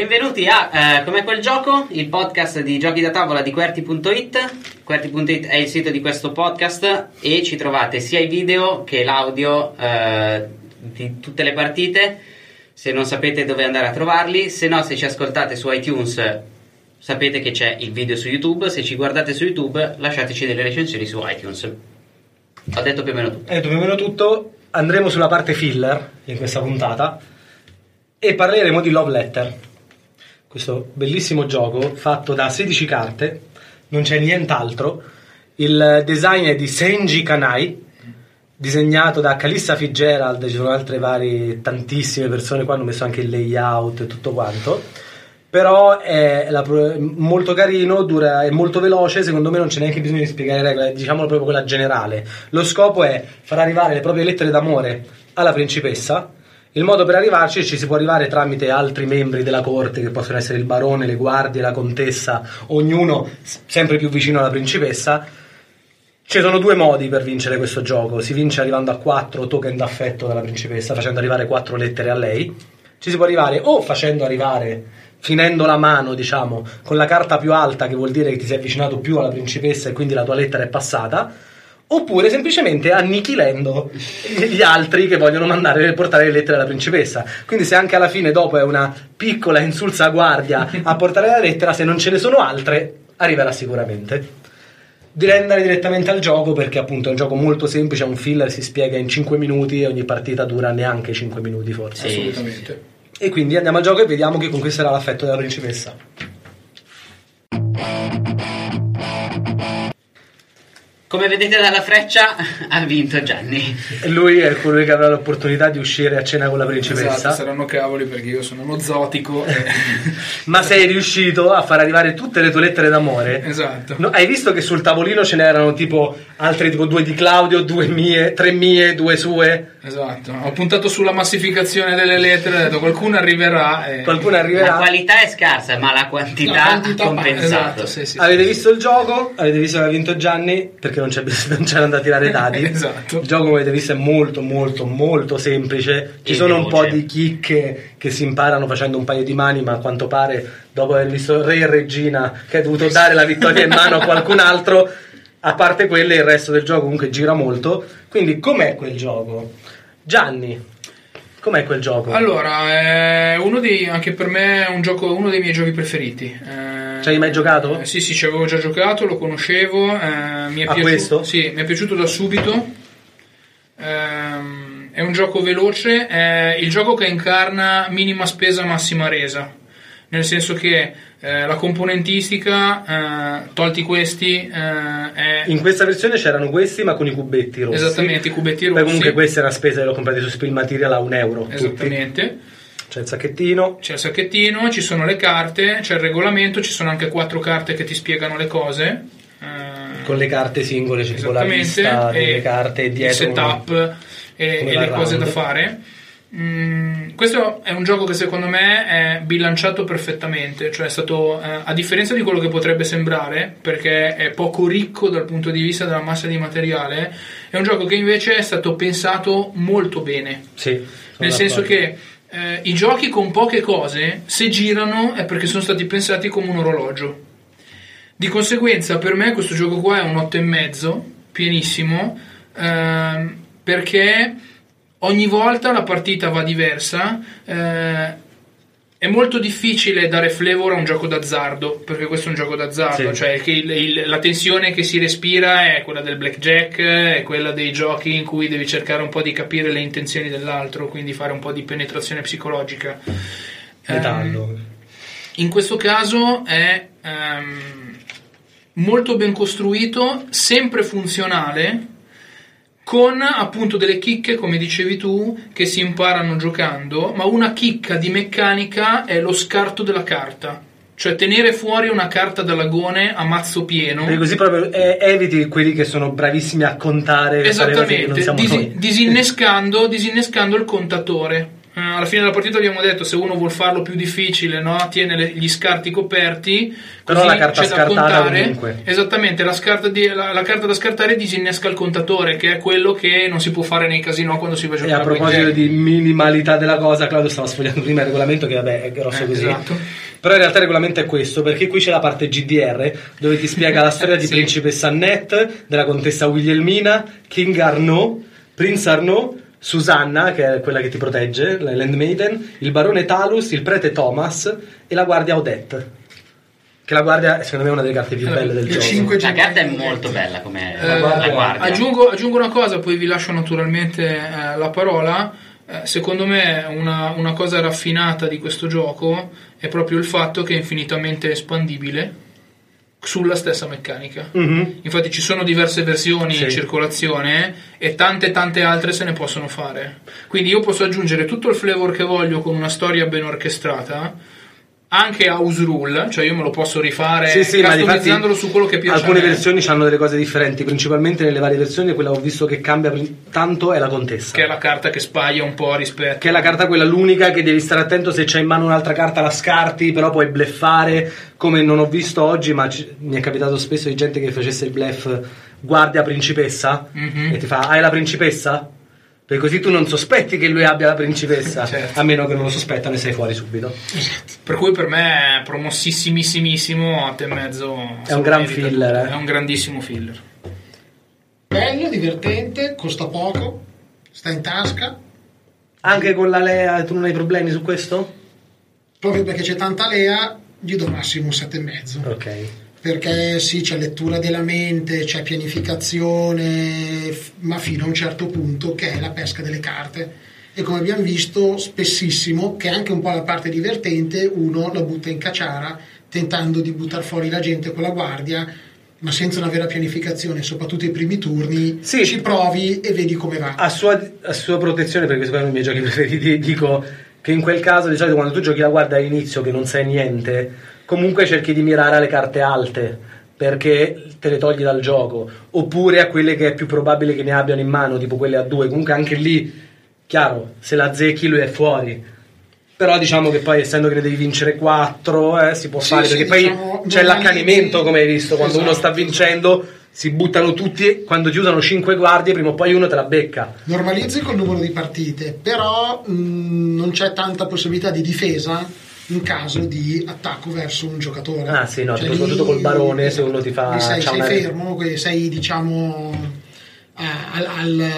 Benvenuti a eh, Come quel gioco, il podcast di giochi da tavola di QWERTY.it. QWERTY.it è il sito di questo podcast e ci trovate sia i video che l'audio eh, di tutte le partite. Se non sapete dove andare a trovarli, se no, se ci ascoltate su iTunes, sapete che c'è il video su YouTube. Se ci guardate su YouTube, lasciateci delle recensioni su iTunes. Ho detto più o meno tutto. Ho detto più o meno tutto. Andremo sulla parte filler in questa puntata e parleremo di Love Letter questo bellissimo gioco fatto da 16 carte, non c'è nient'altro. Il design è di Senji Kanai, disegnato da Calissa Fitzgerald, ci sono altre varie tantissime persone qua hanno messo anche il layout e tutto quanto. Però è la, molto carino, dura, è molto veloce, secondo me non c'è neanche bisogno di spiegare le regole, diciamo proprio quella generale. Lo scopo è far arrivare le proprie lettere d'amore alla principessa il modo per arrivarci ci si può arrivare tramite altri membri della corte, che possono essere il barone, le guardie, la contessa, ognuno sempre più vicino alla principessa. Ci sono due modi per vincere questo gioco. Si vince arrivando a 4 token d'affetto dalla principessa, facendo arrivare 4 lettere a lei. Ci si può arrivare o facendo arrivare, finendo la mano, diciamo, con la carta più alta, che vuol dire che ti sei avvicinato più alla principessa e quindi la tua lettera è passata oppure semplicemente annichilendo gli altri che vogliono mandare portare le lettere alla principessa. Quindi se anche alla fine dopo è una piccola insulsa guardia a portare la lettera, se non ce ne sono altre, arriverà sicuramente. Direi andare direttamente al gioco perché appunto è un gioco molto semplice, è un filler, si spiega in 5 minuti e ogni partita dura neanche 5 minuti forse. Sì, Assolutamente. E quindi andiamo al gioco e vediamo chi conquisterà l'affetto della principessa. Come vedete dalla freccia, ha vinto Gianni. Lui è colui che avrà l'opportunità di uscire a cena con la principessa. Esatto, saranno cavoli perché io sono uno zotico. E... Ma sei riuscito a far arrivare tutte le tue lettere d'amore? Esatto. No, hai visto che sul tavolino ce n'erano tipo altre tipo due di Claudio, due mie, tre mie, due sue? Esatto. Ho puntato sulla massificazione delle lettere, ho detto qualcuno arriverà. E... Qualcuno arriverà. La qualità è scarsa, ma la quantità, ha compensato. Esatto, sì, sì, Avete visto il gioco? Avete visto che ha vinto Gianni? Perché non, c'è, non c'erano da tirare dati. esatto. Il gioco, come avete visto, è molto, molto, molto semplice. Ci E sono un po' di chicche che si imparano facendo un paio di mani, ma a quanto pare, dopo aver visto Re e Regina, che ha dovuto dare la vittoria in mano a qualcun altro, a parte quelle, il resto del gioco comunque gira molto. Quindi, com'è quel gioco? Gianni, com'è quel gioco? Allora, è uno dei, anche per me è un gioco, uno dei miei giochi preferiti. Eh, Ci hai mai giocato? eh, sì, sì, ci avevo già giocato, lo conoscevo. eh, mi è A piaciuto, questo? Sì, mi è piaciuto da subito. Ehm, è un gioco veloce, è il gioco che incarna minima spesa, massima resa. Nel senso che eh, la componentistica, eh, tolti questi, eh, è In questa versione c'erano questi, ma con i cubetti rossi. esattamente i cubetti rossi. comunque questa è una spesa che l'ho comprata su Spill Material a un euro. tutti. C'è il sacchettino. C'è il sacchettino, ci sono le carte, c'è il regolamento, ci sono anche quattro carte che ti spiegano le cose. eh, Con le carte singole, c'è tipo la lista delle carte il dietro. setup e, e le il cose da round. fare. Mm, questo è un gioco che secondo me è bilanciato perfettamente, cioè è stato, eh, a differenza di quello che potrebbe sembrare, perché è poco ricco dal punto di vista della massa di materiale, è un gioco che invece è stato pensato molto bene. Sì, Nel senso che eh, i giochi con poche cose, se girano, è perché sono stati pensati come un orologio. Di conseguenza, per me questo gioco qua è un 8,5, pienissimo, ehm, perché ogni volta la partita va diversa. eh, è molto difficile dare flavor a un gioco d'azzardo, perché questo è un gioco d'azzardo, Sì. cioè il- il- la tensione che si respira è quella del blackjack, è quella dei giochi in cui devi cercare un po' di capire le intenzioni dell'altro, quindi fare un po' di penetrazione psicologica. Metallo. Ehm, in questo caso è ehm, molto ben costruito, sempre funzionale, con appunto delle chicche, come dicevi tu, che si imparano giocando, ma una chicca di meccanica è lo scarto della carta. Cioè tenere fuori una carta dall'agone a mazzo pieno. Perché così proprio eh, eviti quelli che sono bravissimi a contare Esattamente, noi. disinnescando, disinnescando il contatore. Eh, alla fine della partita abbiamo detto se uno vuol farlo più difficile, no? tiene le- gli scarti coperti. Però la carta scartata comunque. Esattamente, la, di- la- la carta da scartare disinnesca il contatore, che è quello che non si può fare nei casino quando si va a E giocare a proposito di minimalità della cosa, Claudio stava sfogliando prima il regolamento che vabbè è grosso Eh, così. esatto. Però in realtà il regolamento è questo, perché qui c'è la parte GDR dove ti spiega la storia di Sì. principessa Annette, della contessa Wilhelmina, King Arnaud, Prince Arnaud, Susanna, che è quella che ti protegge, la Landmaiden, il barone Talus, il prete Thomas e la guardia Odette. Che la guardia è secondo me una delle carte più belle del gioco. cinque La gemelli. carta è molto bella come Eh, la guardia. guardia. Aggiungo, aggiungo una cosa, poi vi lascio naturalmente eh, la parola. Eh, secondo me una, una cosa raffinata di questo gioco è proprio il fatto che è infinitamente espandibile sulla stessa meccanica. Mhm. Infatti ci sono diverse versioni Sì. in circolazione e tante tante altre se ne possono fare. Quindi io posso aggiungere tutto il flavor che voglio con una storia ben orchestrata. Anche House Rule, cioè io me lo posso rifare Sì, sì, customizzandolo su quello che piace alcune versioni hanno delle cose differenti, principalmente nelle varie versioni quella ho visto che cambia tanto è la contessa. che è la carta che spaglia un po' rispetto Che è la carta quella l'unica che devi stare attento se c'hai in mano un'altra carta la scarti, però puoi bleffare, come non ho visto oggi, ma ci- mi è capitato spesso di gente che facesse il bluff guardia principessa Mhm. e ti fa hai la principessa? Perché così tu non sospetti che lui abbia la principessa, Certo. a meno che non lo sospettano e sei fuori subito. Per cui per me è promossissimissimissimo, 8 e mezzo. È un gran merita filler, eh. È un grandissimo filler. Bello, divertente, costa poco, sta in tasca, Anche con la Lea tu non hai problemi su questo? proprio perché c'è tanta lea, gli do massimo 7,5. Ok. Perché sì, c'è lettura della mente, c'è pianificazione, ma fino a un certo punto che è la pesca delle carte. E come abbiamo visto spessissimo, che è anche un po' la parte divertente, uno la butta in cacciara tentando di buttare fuori la gente con la guardia, ma senza una vera pianificazione, soprattutto i primi turni, Sì. ci provi e vedi come va. a sua, a sua protezione, perché sono i miei giochi preferiti, dico che in quel caso di solito quando tu giochi la guardia all'inizio che non sai niente, comunque cerchi di mirare alle carte alte perché te le togli dal gioco, oppure a quelle che è più probabile che ne abbiano in mano, tipo quelle a due. Comunque anche lì, chiaro, se la zecchi lui è fuori. Però diciamo che poi essendo che ne devi vincere 4 si può Sì, fare sì, perché poi diciamo, c'è normalizzi- l'accanimento come hai visto quando uno sta Esatto. vincendo si buttano tutti quando ti usano 5 guardie prima o poi uno te la becca Normalizzi col numero di partite, però mh, non c'è tanta possibilità di difesa in caso di attacco verso un giocatore. Ah, sì, no, tipo lì- soprattutto col barone, se uno ti fa- sei, sei una- fermo, sei diciamo al, al,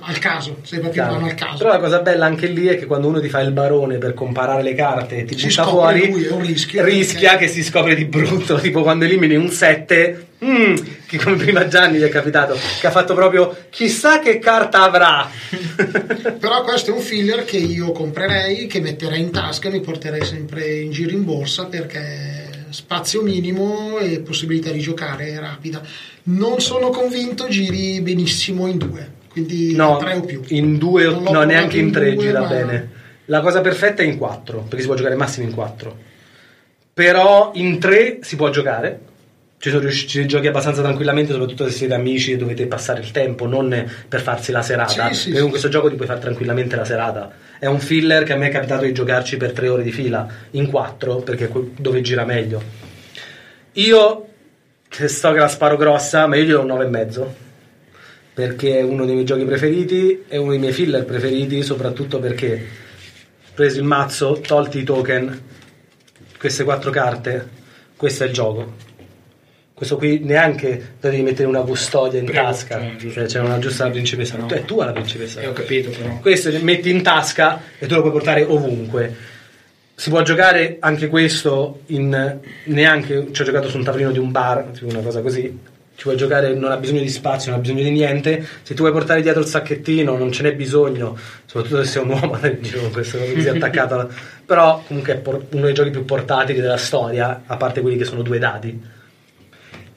al caso, sei proprio mano al caso. Però la cosa bella anche lì è che quando uno ti fa il barone per comparare le carte e ti Si butta fuori, lui, è un rischio, rischia perché- che si scopre di brutto. Tipo quando elimini un 7, mm, che come prima Gianni gli è capitato, che ha fatto proprio chissà che carta avrà. Però questo è un filler che io comprerei, che metterei in tasca e mi porterei sempre in giro in borsa perché spazio minimo e possibilità di giocare rapida. Non sono convinto giri benissimo in due, quindi no, tre o più. in due, Non no, neanche in tre due, gira ma- bene. La cosa perfetta è in 4, perché si può giocare massimo in 4. Però in 3 si può giocare. Ci sono riusciti, ci giochi abbastanza tranquillamente, soprattutto se siete amici e dovete passare il tempo, non per farsi la serata. Sì, sì, perché con questo gioco ti puoi fare tranquillamente la serata. È un filler che a me è capitato di giocarci per 3 ore di fila, in 4, perché è dove gira meglio. Io che so che la sparo grossa, ma io gli do un 9,5 perché è uno dei miei giochi preferiti, è uno dei miei filler preferiti, soprattutto perché ho preso il mazzo, tolti i token, queste quattro carte, questo è il gioco. Questo qui neanche devi mettere una custodia in Prego, tasca, cioè, cioè, c'è una giusta la principessa, No. Tu- è tua la principessa. Eh, ho capito però. Questo metti in tasca e tu lo puoi portare ovunque. Si può giocare anche questo in neanche ci ho giocato su un tavolino di un bar, tipo una cosa così. Ci puoi giocare, non ha bisogno di spazio, non ha bisogno di niente. Se tu vuoi portare dietro il sacchettino, non ce n'è bisogno, soprattutto se sei un uomo con questo così attaccato. alla- Però comunque è por- uno dei giochi più portatili della storia, a parte quelli che sono due dadi.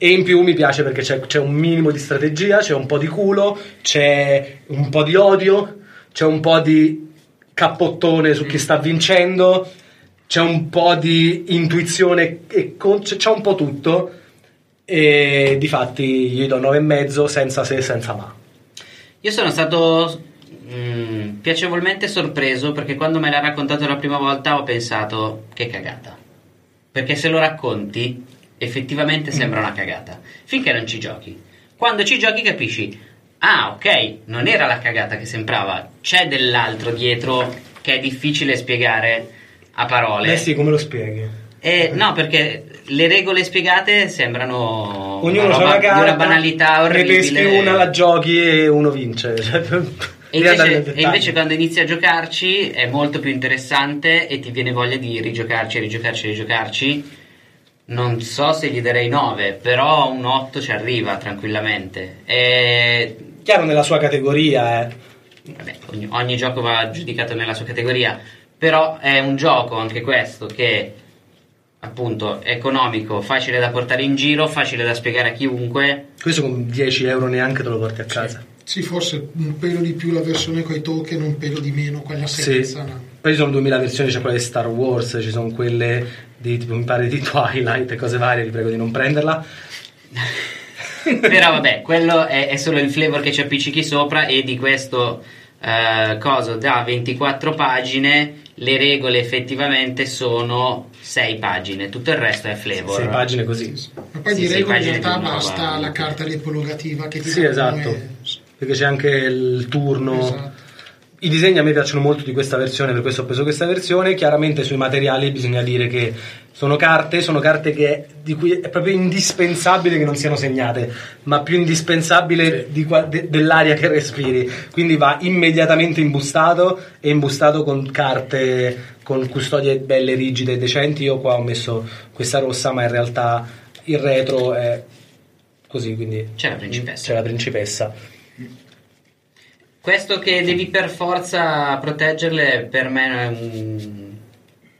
E in più mi piace perché c'è, c'è un minimo di strategia, c'è un po' di culo, c'è un po' di odio, c'è un po' di cappottone su chi sta vincendo, c'è un po' di intuizione, e con- c'è, un po' tutto. E di fatti gli do 9,5 senza se e senza ma. Io sono stato mm, piacevolmente sorpreso perché quando me l'ha raccontato la prima volta ho pensato che cagata. Perché se lo racconti effettivamente sembra una cagata, finché non ci giochi. Quando ci giochi capisci, ah ok, non era la cagata che sembrava, c'è dell'altro dietro che è difficile spiegare a parole. Beh sì, come lo spieghi? Eh, no, perché le regole spiegate sembrano Ognuno una roba una di carta, una banalità ne orribile. peschi una, la giochi e uno vince. E invece, e invece quando inizi a giocarci è molto più interessante e ti viene voglia di rigiocarci, rigiocarci, rigiocarci. Non so se gli darei 9, però un 8 ci arriva tranquillamente. E, Chiaro nella sua categoria, eh. vabbè, ogni, ogni gioco va giudicato nella sua categoria, però è un gioco anche questo che appunto è economico, facile da portare in giro, facile da spiegare a chiunque. Questo con 10 euro neanche te lo porti a casa. Sì, forse un pelo di più la versione con i token, un pelo di meno quella Sì. senza. no? Poi ci sono 2000 versioni, c'è quella di Star Wars, ci sono quelle di tipo mi pare di Twilight e cose varie, vi prego di non prenderla. Però vabbè, quello è, è solo il flavor che ci appiccichi sopra e di questo eh, coso da 24 pagine le regole effettivamente sono 6 pagine, tutto il resto è flavor. 6 pagine così. Ma poi Sì, di sì, regola in realtà basta la carta riepologativa che ti Sì, esatto. come- Perché c'è anche il turno. Esatto. I disegni a me piacciono molto di questa versione, per questo ho preso questa versione. Chiaramente sui materiali bisogna dire che sono carte, sono carte che, di cui è proprio indispensabile che non siano segnate, ma più indispensabile di qua- de- dell'aria che respiri. Quindi va immediatamente imbustato e imbustato con carte con custodie belle, rigide e decenti. Io qua ho messo questa rossa, ma in realtà il retro è così, quindi C'è la principessa. c'è la principessa. Questo che devi per forza proteggerle per me è un,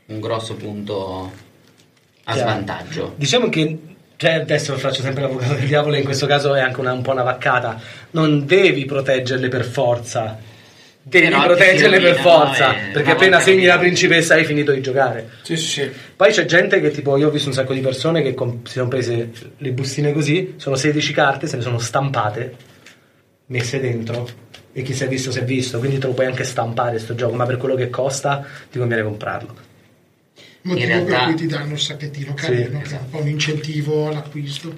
un grosso punto a Chiaro. svantaggio. Diciamo che cioè, adesso faccio sempre l'avvocato del diavolo e in questo caso è anche una, un po' una vaccata. Non devi proteggerle per forza. Devi Però proteggerle per forza. no? Perché appena segni la principessa hai finito di giocare. Sì, sì, sì. Poi c'è gente che tipo, io ho visto un sacco di persone che com- si sono prese le bustine così, sono 16 carte, se ne sono stampate, messe dentro. E chi si è visto si è visto, quindi te lo puoi anche stampare sto gioco, ma per quello che costa ti conviene comprarlo. Motivo In realtà- per cui ti danno il sacchettino carino, che è un po' un incentivo all'acquisto.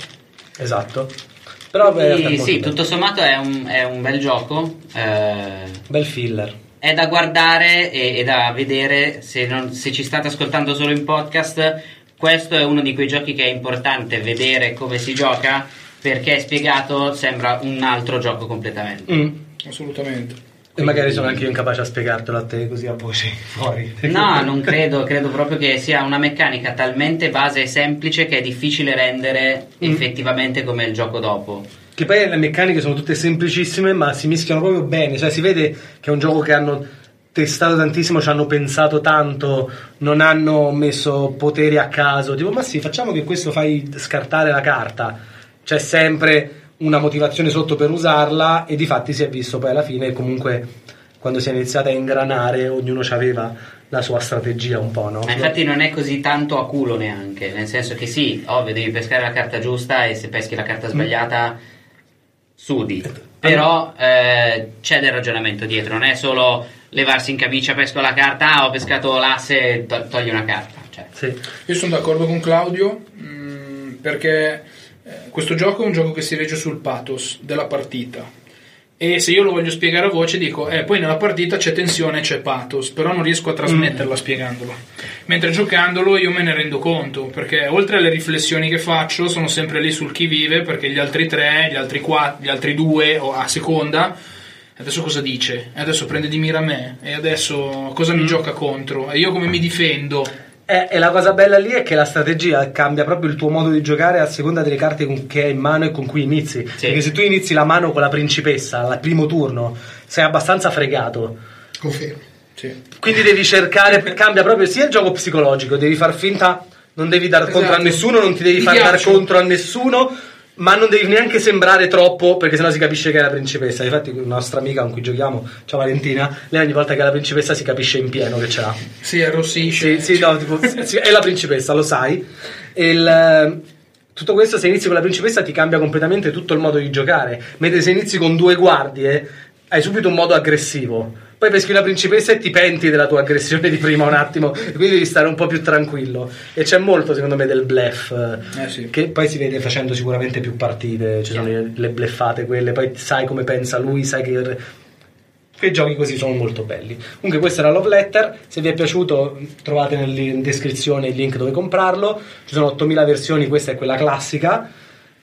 Esatto. Però Quindi, sì, bello. tutto sommato è un, è un bel gioco. eh, Bel filler. è da guardare e, e da vedere se, non- se ci state ascoltando solo in podcast. Questo è uno di quei giochi che è importante vedere come si gioca perché spiegato sembra un altro gioco completamente. Mm. Assolutamente. E magari sono anche io incapace a spiegartelo a te così a voce fuori. No, non credo, credo proprio che sia una meccanica talmente base e semplice che è difficile rendere Mm. effettivamente come il gioco dopo. Che poi le meccaniche sono tutte semplicissime, ma si mischiano proprio bene. Cioè, si vede che è un gioco che hanno testato tantissimo, ci hanno pensato tanto, non hanno messo poteri a caso. Tipo, ma sì, facciamo che questo fai scartare la carta. C'è sempre una motivazione sotto per usarla, e di fatti si è visto poi alla fine, comunque, quando si è iniziata a ingranare, ognuno aveva la sua strategia un po', no? Ma infatti non è così tanto a culo neanche, nel senso che sì, ovvio, devi pescare la carta giusta e se peschi la carta sbagliata sudi. Però eh, c'è del ragionamento dietro, non è solo levarsi in camicia, pesco la carta, ah, ho pescato l'asse to- togli una carta. Cioè, Sì. Io sono d'accordo con Claudio mm, perché eh, questo gioco è un gioco che si regge sul pathos della partita. E se io lo voglio spiegare a voce dico, eh, poi nella partita c'è tensione, c'è pathos, però non riesco a trasmetterla spiegandolo. Mentre giocandolo io me ne rendo conto, perché oltre alle riflessioni che faccio sono sempre lì sul chi vive, perché gli altri tre, gli altri quattro, gli altri due o a seconda, adesso cosa dice? E adesso prende di mira me, e adesso cosa mi gioca contro? E io come mi difendo? E, e la cosa bella lì è che la strategia cambia proprio il tuo modo di giocare a seconda delle carte con- che hai in mano e con cui inizi. Sì. Perché se tu inizi la mano con la principessa al primo turno, sei abbastanza fregato. Confermo. Sì. Quindi devi cercare, cambia proprio sia il gioco psicologico, devi far finta, non devi dar contro a Esatto. nessuno, non ti devi far dar ghiaccio. contro a nessuno, ma non devi neanche sembrare troppo, perché sennò si capisce che è la principessa. Infatti, una nostra amica con cui giochiamo, ciao Valentina, lei ogni volta che è la principessa si capisce in pieno che ce l'ha. Si arrossisce. Sì, sì, no, tipo, sì, è la principessa, lo sai. Il, tutto questo, se inizi con la principessa, ti cambia completamente tutto il modo di giocare. Mentre se inizi con due guardie, hai subito un modo aggressivo. Poi peschi la principessa e ti penti della tua aggressione di prima un attimo, quindi devi stare un po' più tranquillo. E c'è molto, secondo me, del bluff, eh, Eh sì. che poi si vede facendo sicuramente più partite. Ci sono le, le bluffate quelle, poi sai come pensa lui, sai che. Quei giochi così sono molto belli. Comunque, questo era Love Letter. Se vi è piaciuto, trovate in descrizione il link dove comprarlo. Ci sono 8000 versioni, questa è quella classica.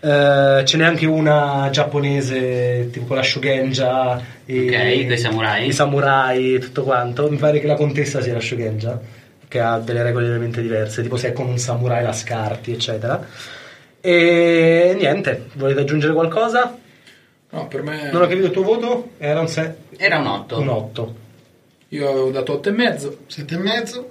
Eh, ce n'è anche una giapponese, tipo con la Shugenja, e- Ok, samurai. i samurai e tutto quanto. Mi pare che la contessa sia la Shugenja, che ha delle regole veramente diverse, tipo se è con un samurai la scarti, eccetera. E niente, volete aggiungere qualcosa? No, per me Non ho capito il tuo voto? Era un, se- Era un 8. un 8. io avevo dato 8 e mezzo. Sette e mezzo?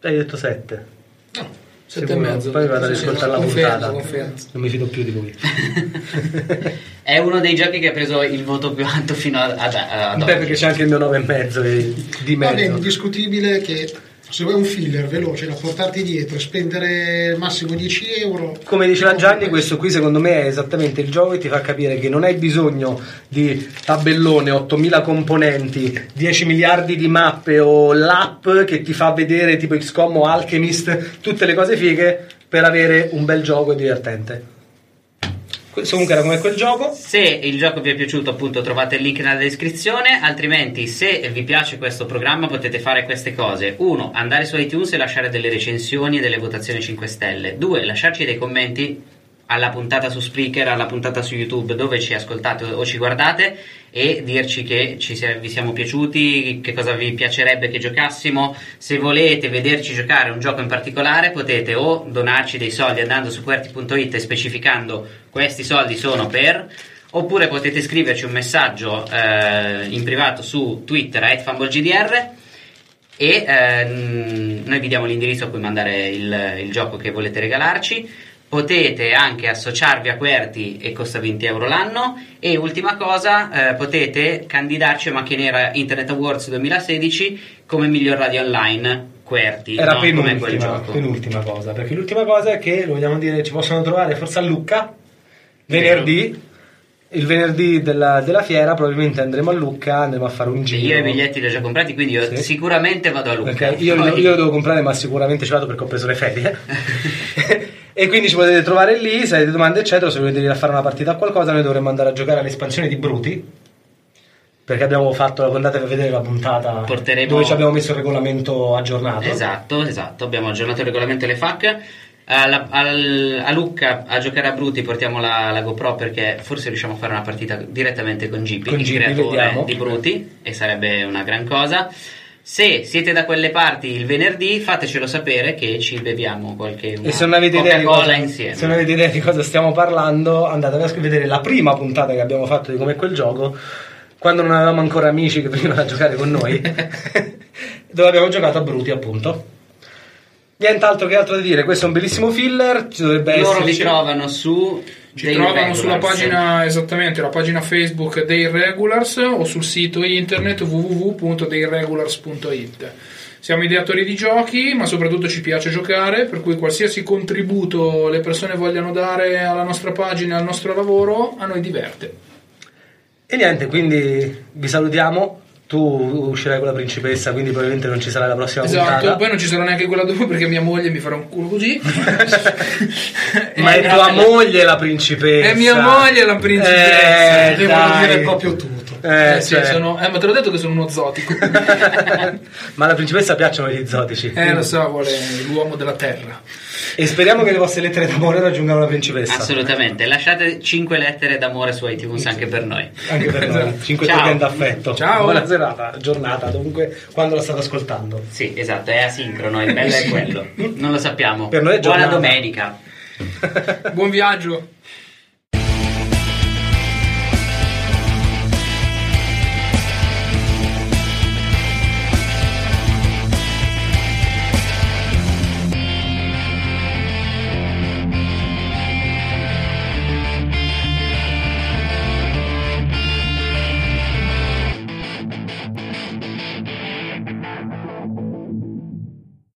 Hai detto 7. No. 7 e mezzo. Poi vado ad ascoltare la confermo, puntata. confermo. Non mi fido più di lui. È uno dei giochi che ha preso il voto più alto fino ad, ad, ad Beh, oggi. perché c'è anche il mio 9 e mezzo e- di Va bene, mezzo. indiscutibile che se vuoi un filler veloce da portarti dietro e spendere massimo 10 euro. Come diceva Gianni, questo qui secondo me è esattamente il gioco che ti fa capire che non hai bisogno di tabellone, 8000 componenti, 10 miliardi di mappe o l'app che ti fa vedere tipo XCOM o Alchemist, tutte le cose fighe per avere un bel gioco e divertente. Comunque era come quel gioco. Se il gioco vi è piaciuto, appunto, trovate il link nella descrizione. Altrimenti, se vi piace questo programma, potete fare queste cose: uno, andare su iTunes e lasciare delle recensioni e delle votazioni 5 stelle. Due, lasciarci dei commenti alla puntata su Spreaker, alla puntata su YouTube dove ci ascoltate o ci guardate e dirci che ci vi siamo piaciuti, che cosa vi piacerebbe che giocassimo. Se volete vederci giocare un gioco in particolare potete o donarci dei soldi andando su QWERTY.it e specificando questi soldi sono per oppure potete scriverci un messaggio eh, in privato su Twitter a @fumblegdr e ehm, noi vi diamo l'indirizzo a cui mandare il, il gioco che volete regalarci. Potete anche associarvi a Querti e costa 20 euro l'anno. E ultima cosa, eh, potete candidarci a Macchia Nera Internet Awards 2016 come miglior radio online. Querti, Era no, penultima, penultima cosa. Perché l'ultima cosa è che, lo vogliamo dire, ci possono trovare forse a Lucca venerdì. Il venerdì della, della fiera probabilmente andremo a Lucca, andremo a fare un giro. io i biglietti li ho già comprati, quindi io Sì. sicuramente vado a Lucca. Perché io, Poi- io lo devo comprare, ma sicuramente ci vado perché ho preso le ferie. e quindi ci potete trovare lì. Se avete domande, eccetera, se volete venire a fare una partita a qualcosa, noi dovremmo andare a giocare all'espansione di Bruti. Perché abbiamo fatto, andate a vedere la puntata Porteremo- dove ci abbiamo messo il regolamento aggiornato. Esatto, esatto, abbiamo aggiornato il regolamento e le FAC. Alla- al- a Lucca a giocare a Bruti portiamo la, la GoPro perché forse riusciamo a fare una partita direttamente con Gipi, Con il Gipi, creatore vediamo. di Bruti, e sarebbe una gran cosa. Se siete da quelle parti il venerdì, fatecelo sapere che ci beviamo qualche E se non, avete idea di cosa, insieme. se non avete idea di cosa stiamo parlando, andate a vedere la prima puntata che abbiamo fatto di come quel gioco, quando non avevamo ancora amici che venivano a giocare con noi, dove abbiamo giocato a Bruti, appunto. Nient'altro che altro da dire, questo è un bellissimo filler. Ci dovrebbe Loro essere. vi trovano su Ci trovano regulars. sulla pagina, esattamente, la pagina Facebook dei Regulars o sul sito internet www.deiregulars.it. Siamo ideatori di giochi, ma soprattutto ci piace giocare, per cui qualsiasi contributo le persone vogliano dare alla nostra pagina al nostro lavoro, a noi diverte. E niente, quindi vi salutiamo. Tu uscirai con la principessa, quindi probabilmente non ci sarà la prossima Esatto, puntata. poi non ci sarà neanche quella dopo perché mia moglie mi farà un culo così. Ma è Eh, tua no, moglie la principessa. È mia moglie la principessa. Eh, dai. dire proprio tutto. Eh, Eh, sì, cioè. sono- eh, ma te l'ho detto che sono uno zotico. Ma alla principessa piacciono gli esotici. eh, lo so, vuole l'uomo della terra. E speriamo che le vostre lettere d'amore raggiungano la principessa. Assolutamente, lasciate 5 lettere d'amore su iTunes anche per noi. Anche per noi. Esatto. 5 Ciao. token d'affetto. Ciao. Buona serata, giornata, dovunque, quando la state ascoltando. Sì, esatto, è asincrono, il bello è quello. Non lo sappiamo. Per noi è Buona giornata. domenica. Buon viaggio.